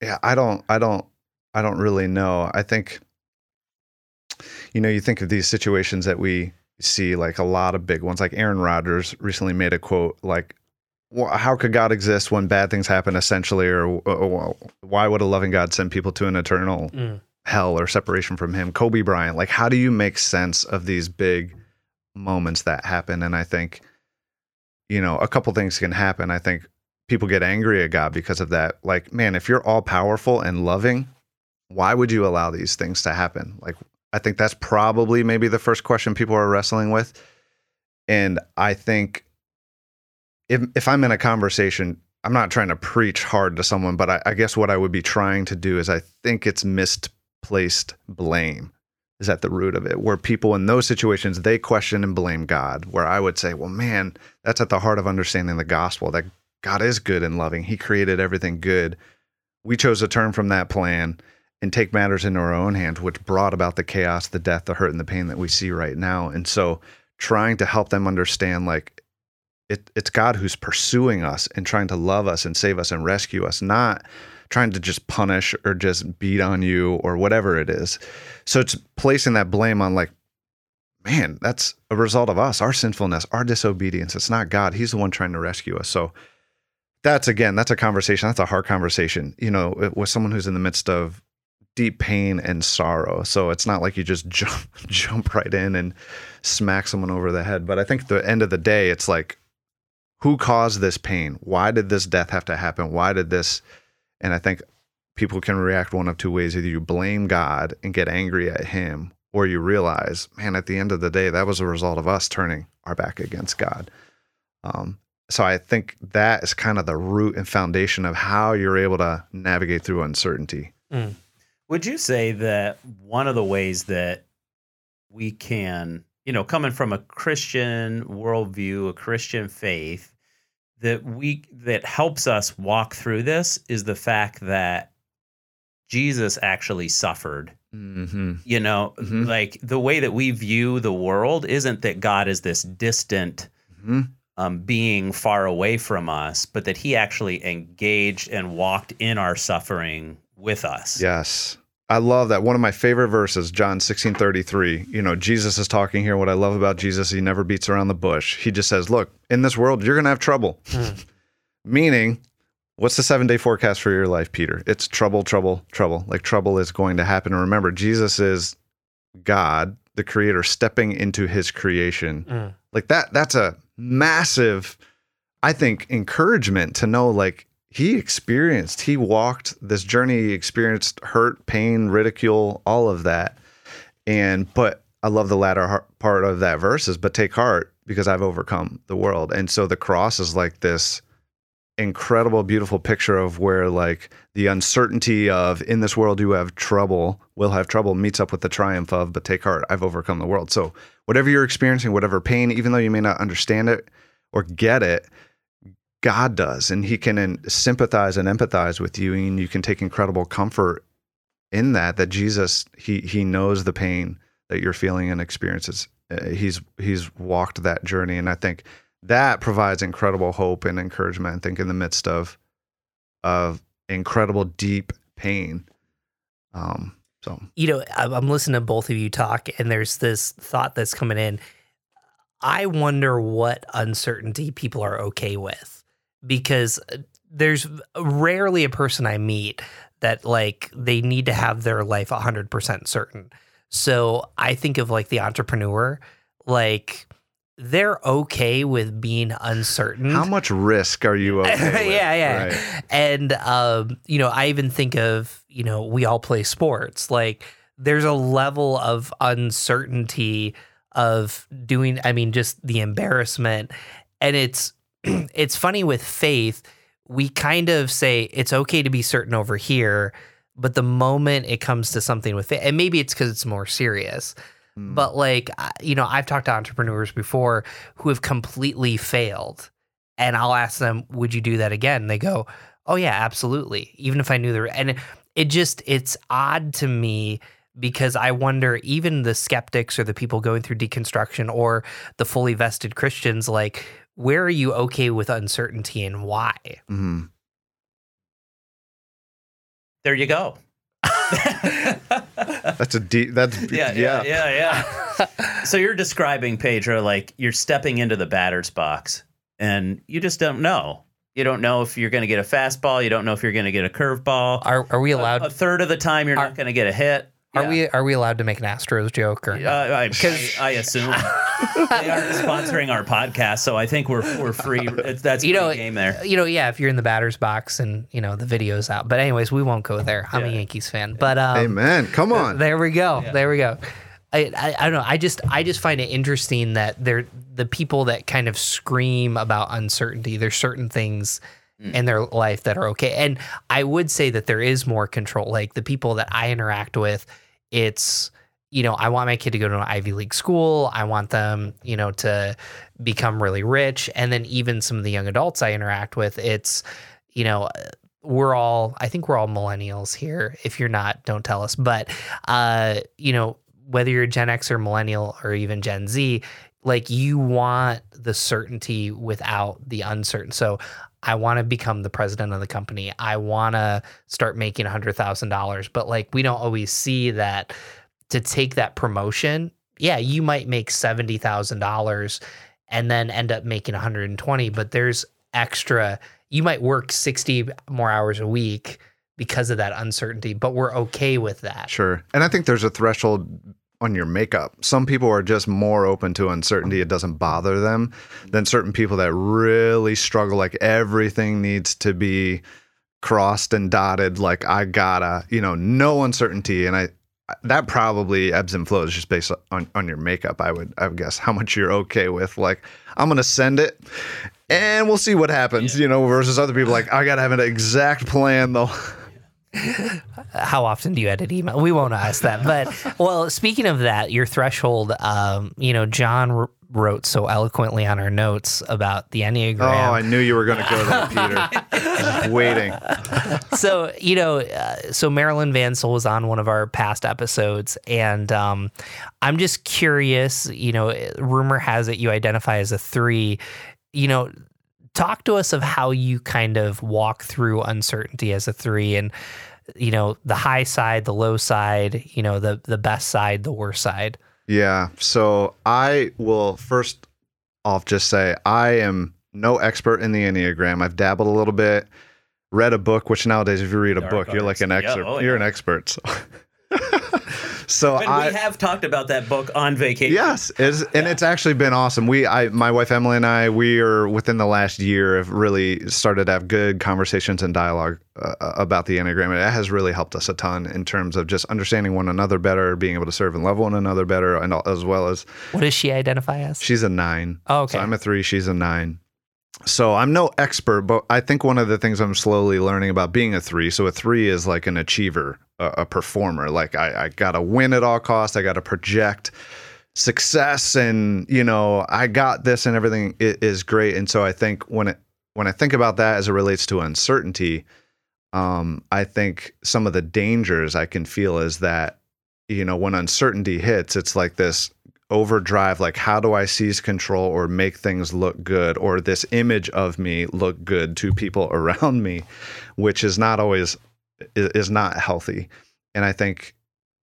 Yeah, I don't I don't I don't really know. I think you know, you think of these situations that we see like a lot of big ones like Aaron Rodgers recently made a quote like how could God exist when bad things happen essentially or, or why would a loving God send people to an eternal mm. hell or separation from him Kobe Bryant like how do you make sense of these big moments that happen and I think you know a couple things can happen I think people get angry at God because of that like man if you're all powerful and loving why would you allow these things to happen like I think that's probably maybe the first question people are wrestling with. And I think if if I'm in a conversation, I'm not trying to preach hard to someone, but I, I guess what I would be trying to do is I think it's misplaced blame is at the root of it, where people in those situations they question and blame God. Where I would say, well, man, that's at the heart of understanding the gospel that God is good and loving. He created everything good. We chose to turn from that plan and take matters into our own hands, which brought about the chaos, the death, the hurt, and the pain that we see right now. And so, trying to help them understand, like, it, it's God who's pursuing us and trying to love us and save us and rescue us, not trying to just punish or just beat on you or whatever it is. So, it's placing that blame on, like, man, that's a result of us, our sinfulness, our disobedience. It's not God. He's the one trying to rescue us. So, that's again, that's a conversation. That's a hard conversation, you know, with someone who's in the midst of deep pain and sorrow. So it's not like you just jump jump right in and smack someone over the head. But I think the end of the day, it's like, who caused this pain? Why did this death have to happen? Why did this? And I think people can react one of two ways: either you blame God and get angry at Him, or you realize, man, at the end of the day, that was a result of us turning our back against God. Um, so I think that is kind of the root and foundation of how you're able to navigate through uncertainty. Mm. Would you say that one of the ways that we can, you know, coming from a Christian worldview, a Christian faith, that we that helps us walk through this is the fact that Jesus actually suffered. Mm-hmm. You know, mm-hmm. like the way that we view the world isn't that God is this distant mm-hmm. um, being far away from us, but that He actually engaged and walked in our suffering with us. Yes. I love that. One of my favorite verses, John 16 33. You know, Jesus is talking here. What I love about Jesus, he never beats around the bush. He just says, Look, in this world, you're going to have trouble. Mm. Meaning, what's the seven day forecast for your life, Peter? It's trouble, trouble, trouble. Like trouble is going to happen. And remember, Jesus is God, the creator, stepping into his creation. Mm. Like that, that's a massive, I think, encouragement to know, like, he experienced, he walked this journey, he experienced hurt, pain, ridicule, all of that. And, but I love the latter part of that verse is, but take heart because I've overcome the world. And so the cross is like this incredible, beautiful picture of where like the uncertainty of in this world you have trouble, will have trouble meets up with the triumph of, but take heart, I've overcome the world. So whatever you're experiencing, whatever pain, even though you may not understand it or get it, God does, and He can sympathize and empathize with you, and you can take incredible comfort in that. That Jesus, He He knows the pain that you're feeling and experiences. Uh, he's He's walked that journey, and I think that provides incredible hope and encouragement. I think in the midst of of incredible deep pain. Um, so you know, I'm listening to both of you talk, and there's this thought that's coming in. I wonder what uncertainty people are okay with because there's rarely a person I meet that like they need to have their life 100% certain. So I think of like the entrepreneur, like they're okay with being uncertain. How much risk are you okay yeah, yeah. Right. And um, you know, I even think of, you know, we all play sports. Like there's a level of uncertainty of doing I mean just the embarrassment and it's it's funny with faith, we kind of say it's okay to be certain over here, but the moment it comes to something with faith, and maybe it's because it's more serious. Mm. But like, you know, I've talked to entrepreneurs before who have completely failed, and I'll ask them, "Would you do that again?" And they go, "Oh yeah, absolutely." Even if I knew the and it just it's odd to me because I wonder even the skeptics or the people going through deconstruction or the fully vested Christians, like, where are you okay with uncertainty and why? Mhm. There you go. That's a deep. That's yeah, yeah, yeah, yeah. so you're describing Pedro like you're stepping into the batter's box and you just don't know. You don't know if you're going to get a fastball. You don't know if you're going to get a curveball. Are are we A, allowed? a third of the time, you're Are- not going to get a hit. Are Yeah. we are we allowed to make an Astros joke or? Uh, I, I, I assume they aren't sponsoring our podcast, so I think we're we're free. That's You know, game there. you know, yeah, if you're in the batter's box and you know the video's out. But anyways, we won't go there. I'm a Yankees fan, but um, Amen. Come on. There we go. Yeah. There we go. I, I I don't know. I just I just find it interesting that they're the people that kind of scream about uncertainty. There's certain things Mm. in their life that are okay, and I would say that there is more control. Like the people that I interact with, it's you know I want my kid to go to an Ivy League school. I want them you know to become really rich, and then even some of the young adults I interact with, it's you know we're all I think we're all millennials here. If you're not, don't tell us. But uh, you know, whether you're Gen X or millennial or even Gen Z, like you want the certainty without the uncertain. So I want to become the president of the company. I want to start making $100,000. But like we don't always see that to take that promotion. Yeah, you might make $70,000 and then end up making 120, but there's extra you might work 60 more hours a week because of that uncertainty, but we're okay with that. Sure. And I think there's a threshold on your makeup. Some people are just more open to uncertainty. It doesn't bother them than certain people that really struggle. Like everything needs to be crossed and dotted. Like I gotta, you know, no uncertainty. And I, that probably ebbs and flows just based on, on your makeup. I would, I would guess how much you're okay with. Like I'm going to send it and we'll see what happens, you know, versus other people like I got to have an exact plan though. How often do you edit email? We won't ask that. But well, speaking of that, your threshold, um, you know, John r- wrote so eloquently on our notes about the Enneagram. Oh, I knew you were going to go there, Peter. Waiting. so you know, uh, so Marilyn Vansel was on one of our past episodes, and um, I'm just curious. You know, rumor has it you identify as a three. You know, talk to us of how you kind of walk through uncertainty as a three, and you know, the high side, the low side, you know, the the best side, the worst side. Yeah. So I will first off just say I am no expert in the Enneagram. I've dabbled a little bit, read a book, which nowadays, if you read a Dark book, you're like an arts. Yeah, expert. oh, You're an expert. So, so And I we have talked about that book on vacation. Yes, is and it's actually been awesome. We, I, my wife Emily and I, we are within the last year have really started to have good conversations and dialogue uh, about the enneagram, and it has really helped us a ton in terms of just understanding one another better, being able to serve and love one another better, and al- as well as What does she identify as? she's a nine. Oh, okay. So I'm a three, she's a nine. So I'm no expert, but I think one of the things I'm slowly learning about being a three. So a three is like an achiever, a, a performer. Like I, I gotta win at all costs. I gotta project success, and you know I got this, and everything is great. And so I think when it when I think about that as it relates to uncertainty, um, I think some of the dangers I can feel is that you know when uncertainty hits, it's like this overdrive like how do i seize control or make things look good or this image of me look good to people around me which is not always is not healthy. And i think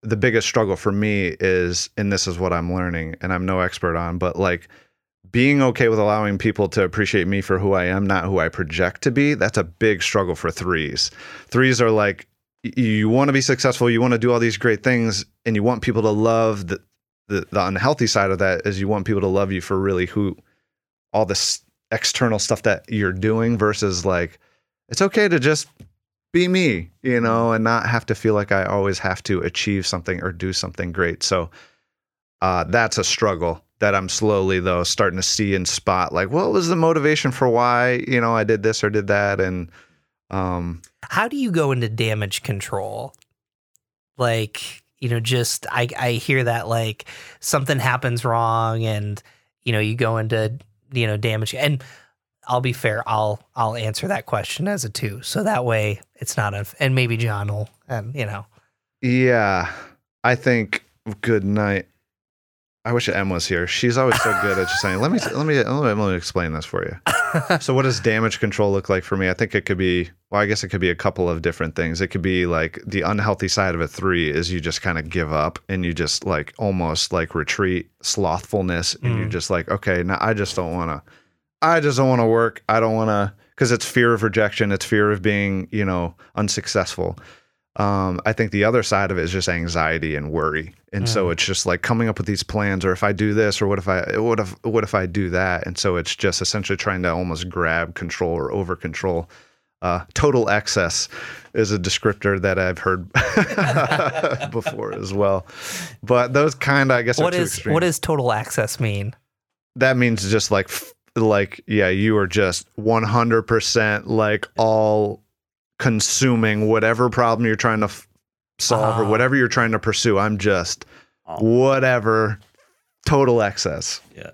the biggest struggle for me is and this is what i'm learning and i'm no expert on but like being okay with allowing people to appreciate me for who i am not who i project to be that's a big struggle for threes. Threes are like you want to be successful you want to do all these great things and you want people to love the, the the unhealthy side of that is you want people to love you for really who all this external stuff that you're doing versus like it's okay to just be me you know and not have to feel like i always have to achieve something or do something great so uh, that's a struggle that I'm slowly though starting to see and spot like what was the motivation for why you know I did this or did that and um How do you go into damage control? Like, you know, just I I hear that like something happens wrong and you know, you go into, you know, damage and I'll be fair, I'll I'll answer that question as a two. So that way it's not a and maybe John will and you know. yeah I think good night I wish Em was here. She's always so good at just saying let me let me let me, let me explain this for you. So what does damage control look like for me? I think it could be well i guess it could be a couple of different things. It could be like the unhealthy side of a three is you just kind of give up and you just like almost like retreat slothfulness and you're Mm. just like okay now i just don't want to i just don't want to work. I don't want to because it's fear of rejection. It's fear of being you know unsuccessful um, I think the other side of it is just anxiety and worry, and so it's just like coming up with these plans, or if I do this, or what if I, what if, what if I do that, and so it's just essentially trying to almost grab control or over control. Uh, total excess is a descriptor that I've heard before as well, but those kind of, I guess, What is what does total access mean? that means just like like yeah you are just 100% like all consuming whatever problem you're trying to f- solve or Ah. whatever you're trying to pursue i'm just Oh. whatever total excess Yeah.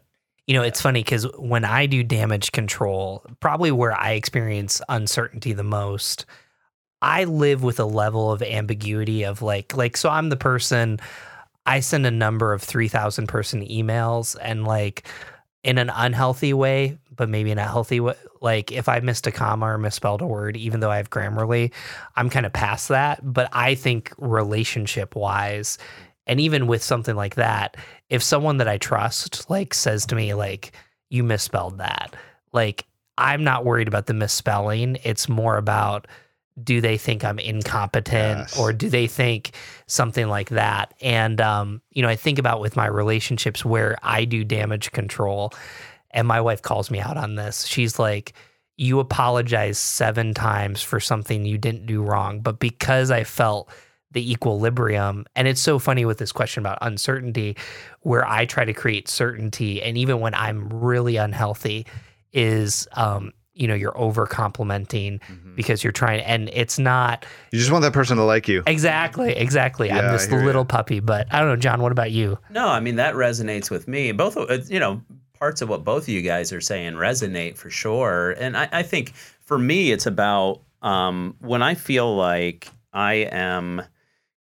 You know, it's funny because when I do damage control, probably where I experience uncertainty the most, I live with a level of ambiguity of like, like, so I'm the person, I send a number of 3,000 person emails and like in an unhealthy way, but maybe in a healthy way. Like if I missed a comma or misspelled a word, even though I have Grammarly, I'm kind of past that. But I think relationship wise, and even with something like that, if someone that I trust like says to me like you misspelled that, like I'm not worried about the misspelling. It's more about do they think I'm incompetent Yes. or do they think something like that? And um, you know, I think about with my relationships where I do damage control and my wife calls me out on this. She's like, you apologize seven times for something you didn't do wrong, but because I felt the equilibrium, and it's so funny with this question about uncertainty, where I try to create certainty, and even when I'm really unhealthy, is um, you know, you're over complimenting because you're trying, and it's not you just want that person to like you exactly, exactly. Yeah, I I'm this hear ya. little puppy, but I don't know, John. What about you? No, I mean that resonates with me. Both, of- uh, you know, parts of what both of you guys are saying resonate for sure. And I, I think for me, it's about um, when I feel like I am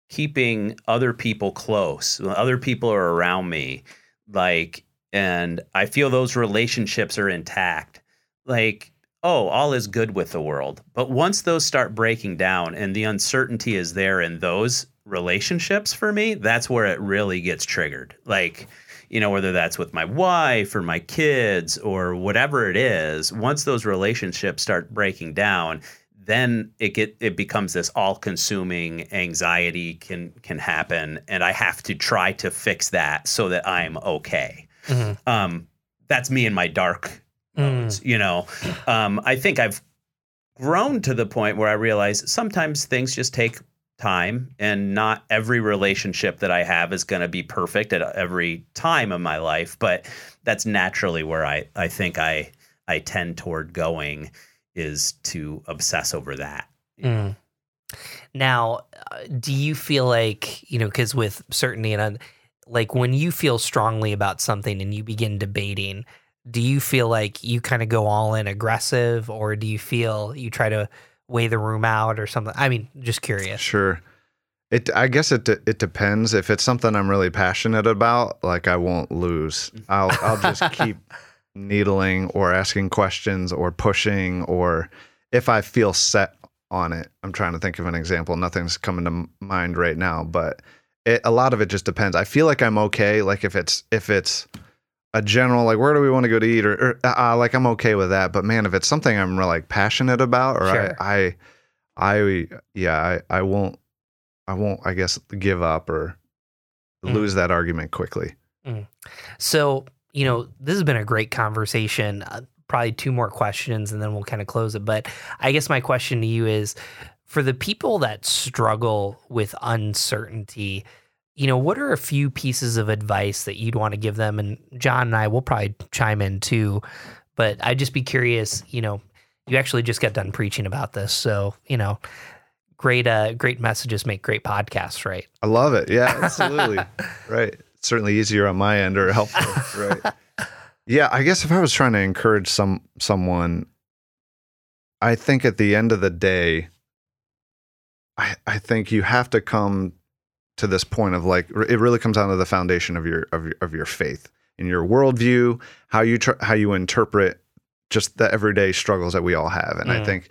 keeping other people close, other people are around me, like, and I feel those relationships are intact. Like, oh, all is good with the world. But once those start breaking down and the uncertainty is there in those relationships for me, that's where it really gets triggered. Like, you know, whether that's with my wife or my kids or whatever it is, once those relationships start breaking down, then it get it becomes this all-consuming anxiety can can happen and I have to try to fix that so that I'm okay. Mhm. Um that's me in my dark Mm. you know. Um I think I've grown to the point where I realize sometimes things just take time and not every relationship that I have is going to be perfect at every time of my life, but that's naturally where I I think I I tend toward going is to obsess over that. Mm. Now, uh, do you feel like, you know, because with certainty and un- like when you feel strongly about something and you begin debating, do you feel like you kind of go all in aggressive or do you feel you try to weigh the room out or something? I mean, just curious. Sure. It I guess it it depends. If it's something I'm really passionate about, like I won't lose. I'll I'll just keep needling or asking questions or pushing or if I feel set on it. I'm trying to think of an example. Nothing's coming to mind right now, but it, a lot of it just depends. I feel like I'm okay. Like if it's if it's a general like where do we want to go to eat or, or uh, like I'm okay with that. But man, if it's something I'm really like passionate about or Sure. I I I yeah I I won't I won't I guess give up or Mm. lose that argument quickly. So, you know, this has been a great conversation. Uh, probably two more questions and then we'll kind of close it. But I guess my question to you is for the people that struggle with uncertainty, you know, what are a few pieces of advice that you'd want to give them? And John and I will probably chime in too, but I'd just be curious, you know, you actually just got done preaching about this. So, you know, great, uh, great messages make great podcasts, right? I love it. Yeah, absolutely. right. certainly easier on my end or helpful. right. Yeah. I guess if I was trying to encourage some, someone, I think at the end of the day, I, I think you have to come to this point of like it really comes down to the foundation of your of your, of your faith in your worldview, how you tr- how you interpret just the everyday struggles that we all have. And mm. I think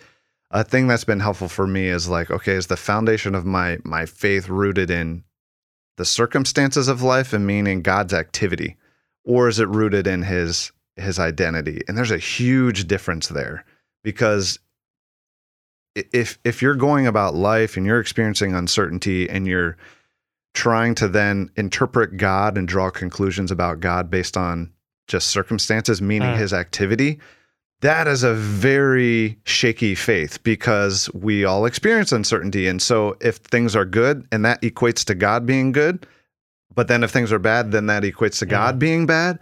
a thing that's been helpful for me is like, okay, is the foundation of my my faith rooted in the circumstances of life and meaning God's activity, or is it rooted in His His identity? And there's a huge difference there because if if you're going about life and you're experiencing uncertainty and you're trying to then interpret God and draw conclusions about God based on just circumstances, meaning mm. his activity, that is a very shaky faith because we all experience uncertainty. And so if things are good and that equates to God being good, but then if things are bad, then that equates to God mm. being bad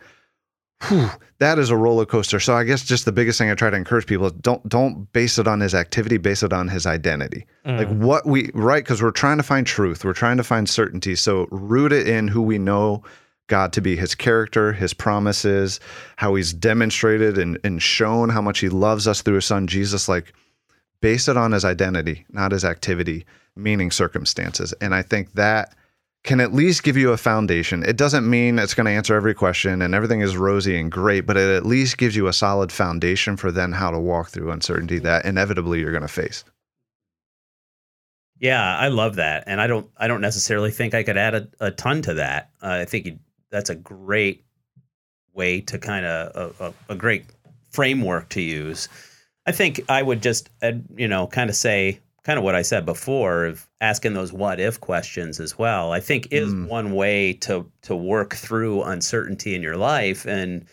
whew, that is a roller coaster. So I guess just the biggest thing I try to encourage people is don't don't base it on his activity, base it on his identity. Mm. Like what we right because we're trying to find truth, we're trying to find certainty. So root it in who we know God to be, his character, his promises, how he's demonstrated and, and shown how much he loves us through his son Jesus. Like base it on his identity, not his activity, meaning circumstances. And I think that can at least give you a foundation. It doesn't mean it's going to answer every question and everything is rosy and great, but it at least gives you a solid foundation for then how to walk through uncertainty that inevitably you're going to face. Yeah, I love that, and I don't. I don't necessarily think I could add a, a ton to that. Uh, I think you, that's a great way to kind of a, a, a great framework to use. I think I would just, uh, you know, kind of say kind of what I said before of asking those what if questions as well. I think is mm. one way to to work through uncertainty in your life and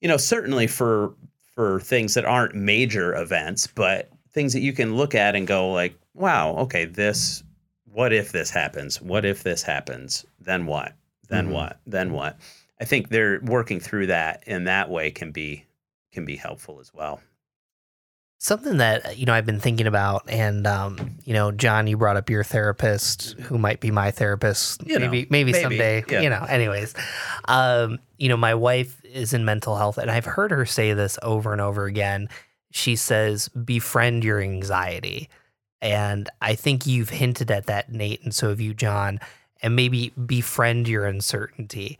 you know certainly for for things that aren't major events but things that you can look at and go like wow okay this what if this happens what if this happens then what then mm-hmm. what then what i think they're working through that in that way can be can be helpful as well Something that you know I've been thinking about, and um, you know, John, you brought up your therapist, who might be my therapist, you maybe, know, maybe, maybe someday. Yeah. You know, anyways, um, you know, my wife is in mental health, and I've heard her say this over and over again. She says, "Befriend your anxiety," and I think you've hinted at that, Nate, and so have you, John, and maybe befriend your uncertainty.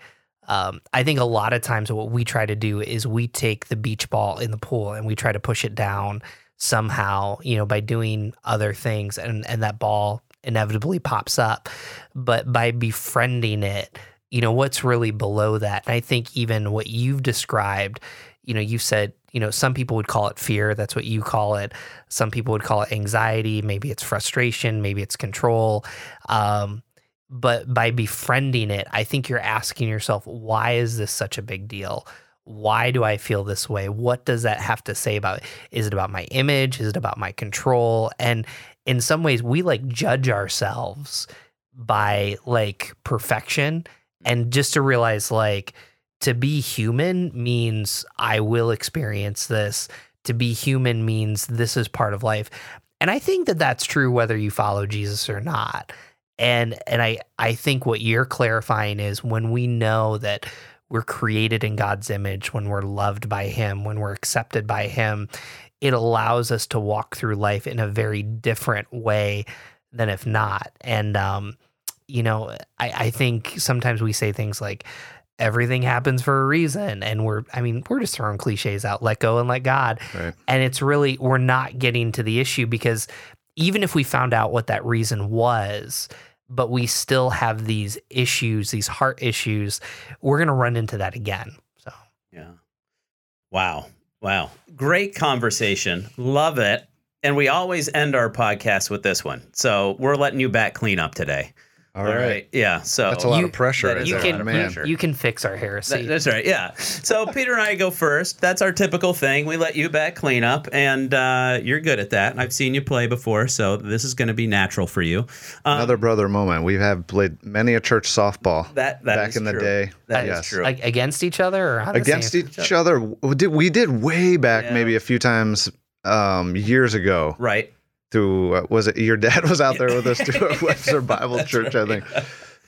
Um, I think a lot of times what we try to do is we take the beach ball in the pool and we try to push it down somehow, you know, by doing other things, and and that ball inevitably pops up. But by befriending it, you know, what's really below that? And I think even what you've described, you know, you said, you know, some people would call it fear. That's what you call it. Some people would call it anxiety. Maybe it's frustration. Maybe it's control. Um, but by befriending it, I think you're asking yourself, why is this such a big deal? Why do I feel this way? What does that have to say about it? Is it about my image? Is it about my control? And in some ways, we like judge ourselves by like perfection. And just to realize, like, to be human means I will experience this. To be human means this is part of life. And I think that that's true whether you follow Jesus or not and and I I think what you're clarifying is when we know that we're created in God's image, when we're loved by Him, when we're accepted by Him, it allows us to walk through life in a very different way than if not. And um, you know, I, I think sometimes we say things like everything happens for a reason and we're i mean we're just throwing cliches out let go and let god right. and it's really we're not getting to the issue because even if we found out what that reason was but we still have these issues, these heart issues, we're going to run into that again. So, yeah. Wow. Wow. Great conversation. Love it. And we always end our podcast with this one. So we're letting you back clean up today. All right. Yeah. So That's a lot You- of pressure. that You a there, lot can of man. pressure. you can fix our That- heresy. that's right. Yeah. So Peter and I go first. That's our typical thing. We let you back clean up, and uh, you're good at that. I've seen you play before, so this is going to be natural for you. Um, Another brother moment. We have played many a church softball that that back is in the true. day. That is yes. true. like against each other or Against same- each other. We did, we did way back, Yeah. maybe a few times um, years ago. right. Through uh, was it your dad was out there with us too at Webster Bible Church, I think.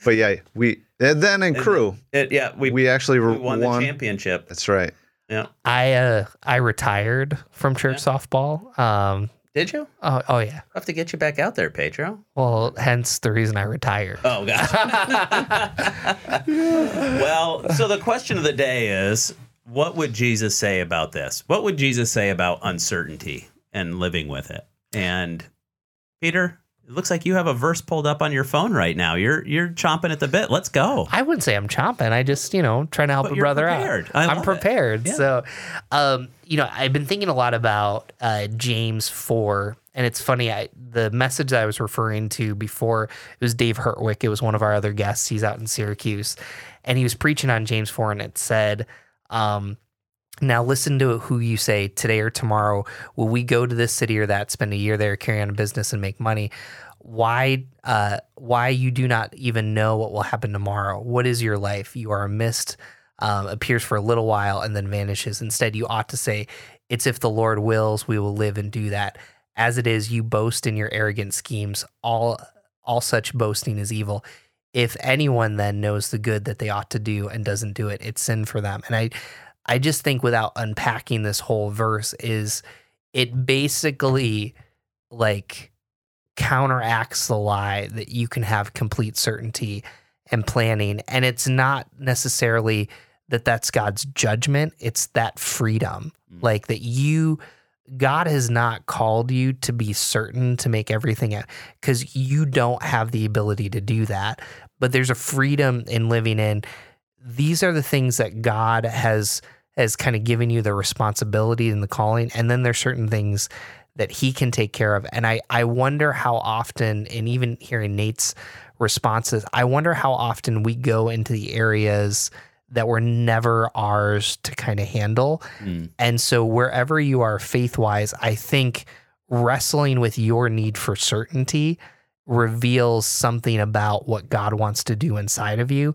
But yeah, we and then in Cru It, yeah. We, we actually we re- won the championship. That's right. Yeah. I uh I retired from church softball. Um Did you? oh oh yeah. I have to get you back out there, Pedro. Well, hence the reason I retired. Oh gosh. well, so the question of the day is what would Jesus say about this? What would Jesus say about uncertainty and living with it? And Peter, it looks like you have a verse pulled up on your phone right now. You're you're chomping at the bit. Let's go. I wouldn't say I'm chomping. I just, you know, trying to help But a brother prepared. out. I it. prepared. Yeah. So, um, you know, I've been thinking a lot about uh, James 4. And it's funny, I, the message that I was referring to before, it was Dave Hurtwick. It was one of our other guests. He's out in Syracuse. And he was preaching on James 4, and it said, um, now listen to who you say today or tomorrow. Will we go to this city or that, spend a year there, carry on a business, and make money? Why, uh, why you do not even know what will happen tomorrow? What is your life? You are a mist, um, appears for a little while and then vanishes. Instead, you ought to say, "It's if the Lord wills, we will live and do that." As it is, you boast in your arrogant schemes. All, all such boasting is evil. If anyone then knows the good that they ought to do and doesn't do it, it's sin for them. And I, I just think without unpacking this whole verse is it basically like counteracts the lie that you can have complete certainty and planning and it's not necessarily that that's God's judgment it's that freedom Mm. like that you God has not called you to be certain to make everything out cuz you don't have the ability to do that but there's a freedom in living in these are the things that God has has kind of given you the responsibility and the calling. And then there's certain things that he can take care of. And I I wonder how often and even hearing Nate's responses I wonder how often we go into the areas that were never ours to kind of handle. Mm. and so wherever you are faith wise I think wrestling with your need for certainty reveals something about what God wants to do inside of you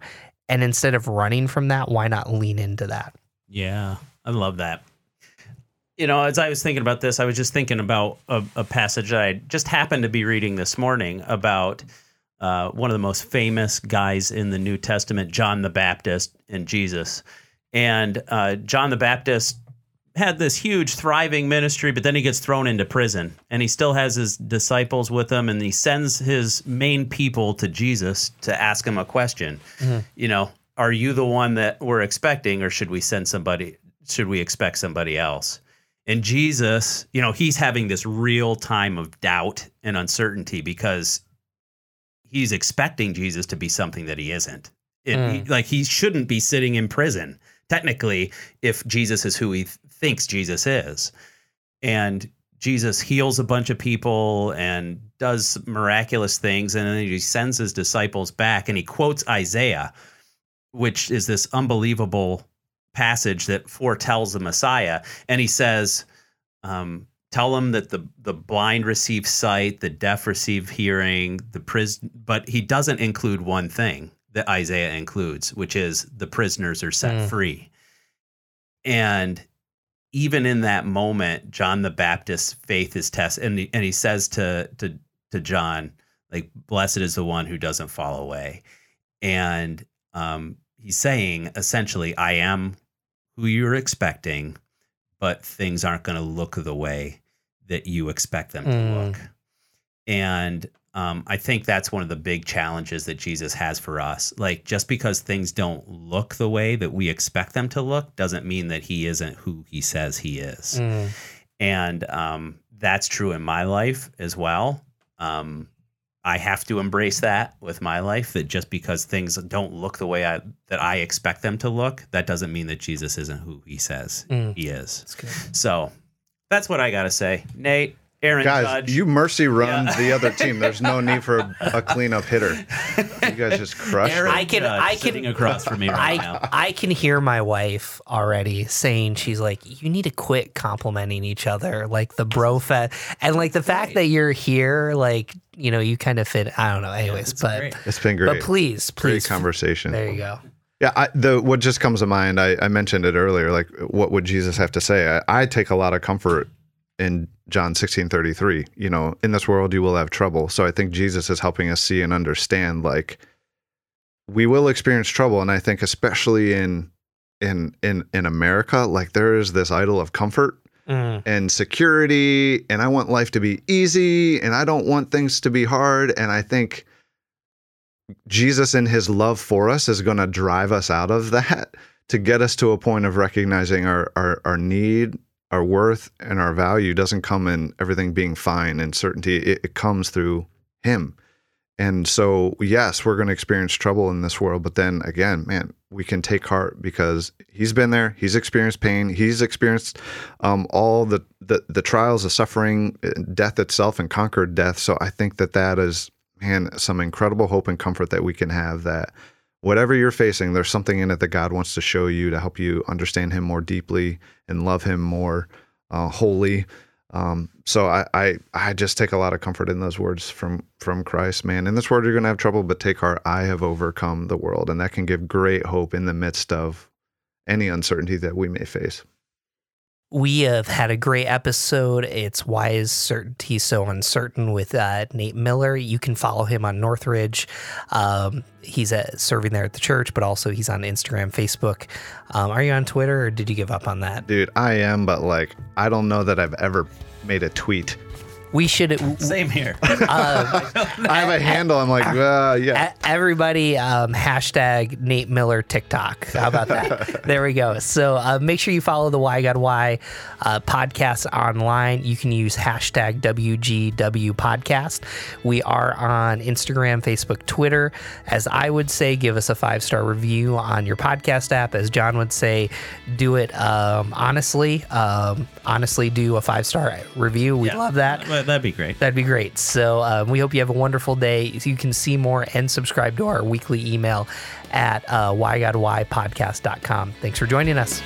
and instead of running from that why not lean into that Yeah, I love that. You know, as I was thinking about this, I was just thinking about a, a passage I just happened to be reading this morning about uh, one of the most famous guys in the New Testament, John the Baptist, and Jesus. And uh, John the Baptist had this huge, thriving ministry, but then he gets thrown into prison, and he still has his disciples with him, and he sends his main people to Jesus to ask him a question. You know, are you the one that we're expecting, or should we send somebody? Should we expect somebody else? And Jesus, you know, he's having this real time of doubt and uncertainty because he's expecting Jesus to be something that he isn't. It, Mm. he- like he shouldn't be sitting in prison technically if Jesus is who he th- thinks Jesus is. And Jesus heals a bunch of people and does miraculous things and then he sends his disciples back and he quotes Isaiah which is this unbelievable passage that foretells the Messiah. And he says, um, Tell them that the, the blind receive sight, the deaf receive hearing, the prison, but he doesn't include one thing that Isaiah includes, which is the prisoners are set Mm. free. And even in that moment, John the Baptist's faith is tested, and he, and he says to to to John, like, "Blessed is the one who doesn't fall away." And um, he's saying essentially, I am who you're expecting, but things aren't going to look the way that you expect them to Mm. look. And um, I think that's one of the big challenges that Jesus has for us. Like, just because things don't look the way that we expect them to look doesn't mean that he isn't who he says he is Mm. and um, that's true in my life as well. Um, I have to embrace that with my life. That just because things don't look the way I, that I expect them to look, that doesn't mean that Jesus isn't who He says Mm. He is. That's good. So that's what I got to say, Nate. Aaron Guys, Judge. you mercy run Yeah. the other team. There's no need for a, a cleanup hitter. You guys just crush Aaron it. I can- Judge I can- sitting across from me right now. I I can hear my wife already saying she's like, you need to quit complimenting each other, like the bro fest, and like the fact that you're here, like you know, you kind of fit. I don't know, anyways, It's but great. It's been great. but please, great please, conversation. there you go. Yeah, I, the what just comes to mind. I, I mentioned it earlier. Like, what would Jesus have to say? I, I take a lot of comfort in John sixteen thirty three. You know, in this world you will have trouble. So I think Jesus is helping us see and understand. Like, we will experience trouble, and I think especially in in in in America, like there is this idol of comfort Mm, and security and I want life to be easy and I don't want things to be hard and I think Jesus in his love for us is going to drive us out of that to get us to a point of recognizing our our our need, our worth and our value doesn't come in everything being fine and certainty it, it comes through him. And so yes, we're going to experience trouble in this world but then again, man, we can take heart because he's been there, he's experienced pain, he's experienced um, all the, the the trials of suffering, uh, death itself, and conquered death. So I think that that is, man, some incredible hope and comfort that we can have. That whatever you're facing, there's something in it that God wants to show you to help you understand Him more deeply and love Him more uh, wholly. Um, so I, I I just take a lot of comfort in those words from from Christ, man. In this world you're gonna have trouble, but take heart, I have overcome the world, and that can give great hope in the midst of any uncertainty that we may face. We have had a great episode. It's Why is Certainty So Uncertain with uh, Nate Miller. You can follow him on Northridge. Um, he's uh, serving there at the church, but also he's on Instagram, Facebook. Um, are you on Twitter or did you give up on that? Dude, I am, but like, I don't know that I've ever made a tweet. We should. Same here. Uh, I have a handle. I'm like, uh, yeah. Everybody, um, hashtag Nate Miller TikTok. How about that? there we go. So uh, make sure you follow the Why God Why uh, podcast online. You can use hashtag WGW podcast. We are on Instagram, Facebook, Twitter. As I would say, give us a five star review on your podcast app. As John would say, do it um, honestly. Um, honestly, do a five star review. We Yeah. love that. Well, That'd be great. That'd be great. So um, we hope you have a wonderful day. You can see more and subscribe to our weekly email at uh, whygodwhypodcast.com. Thanks for joining us.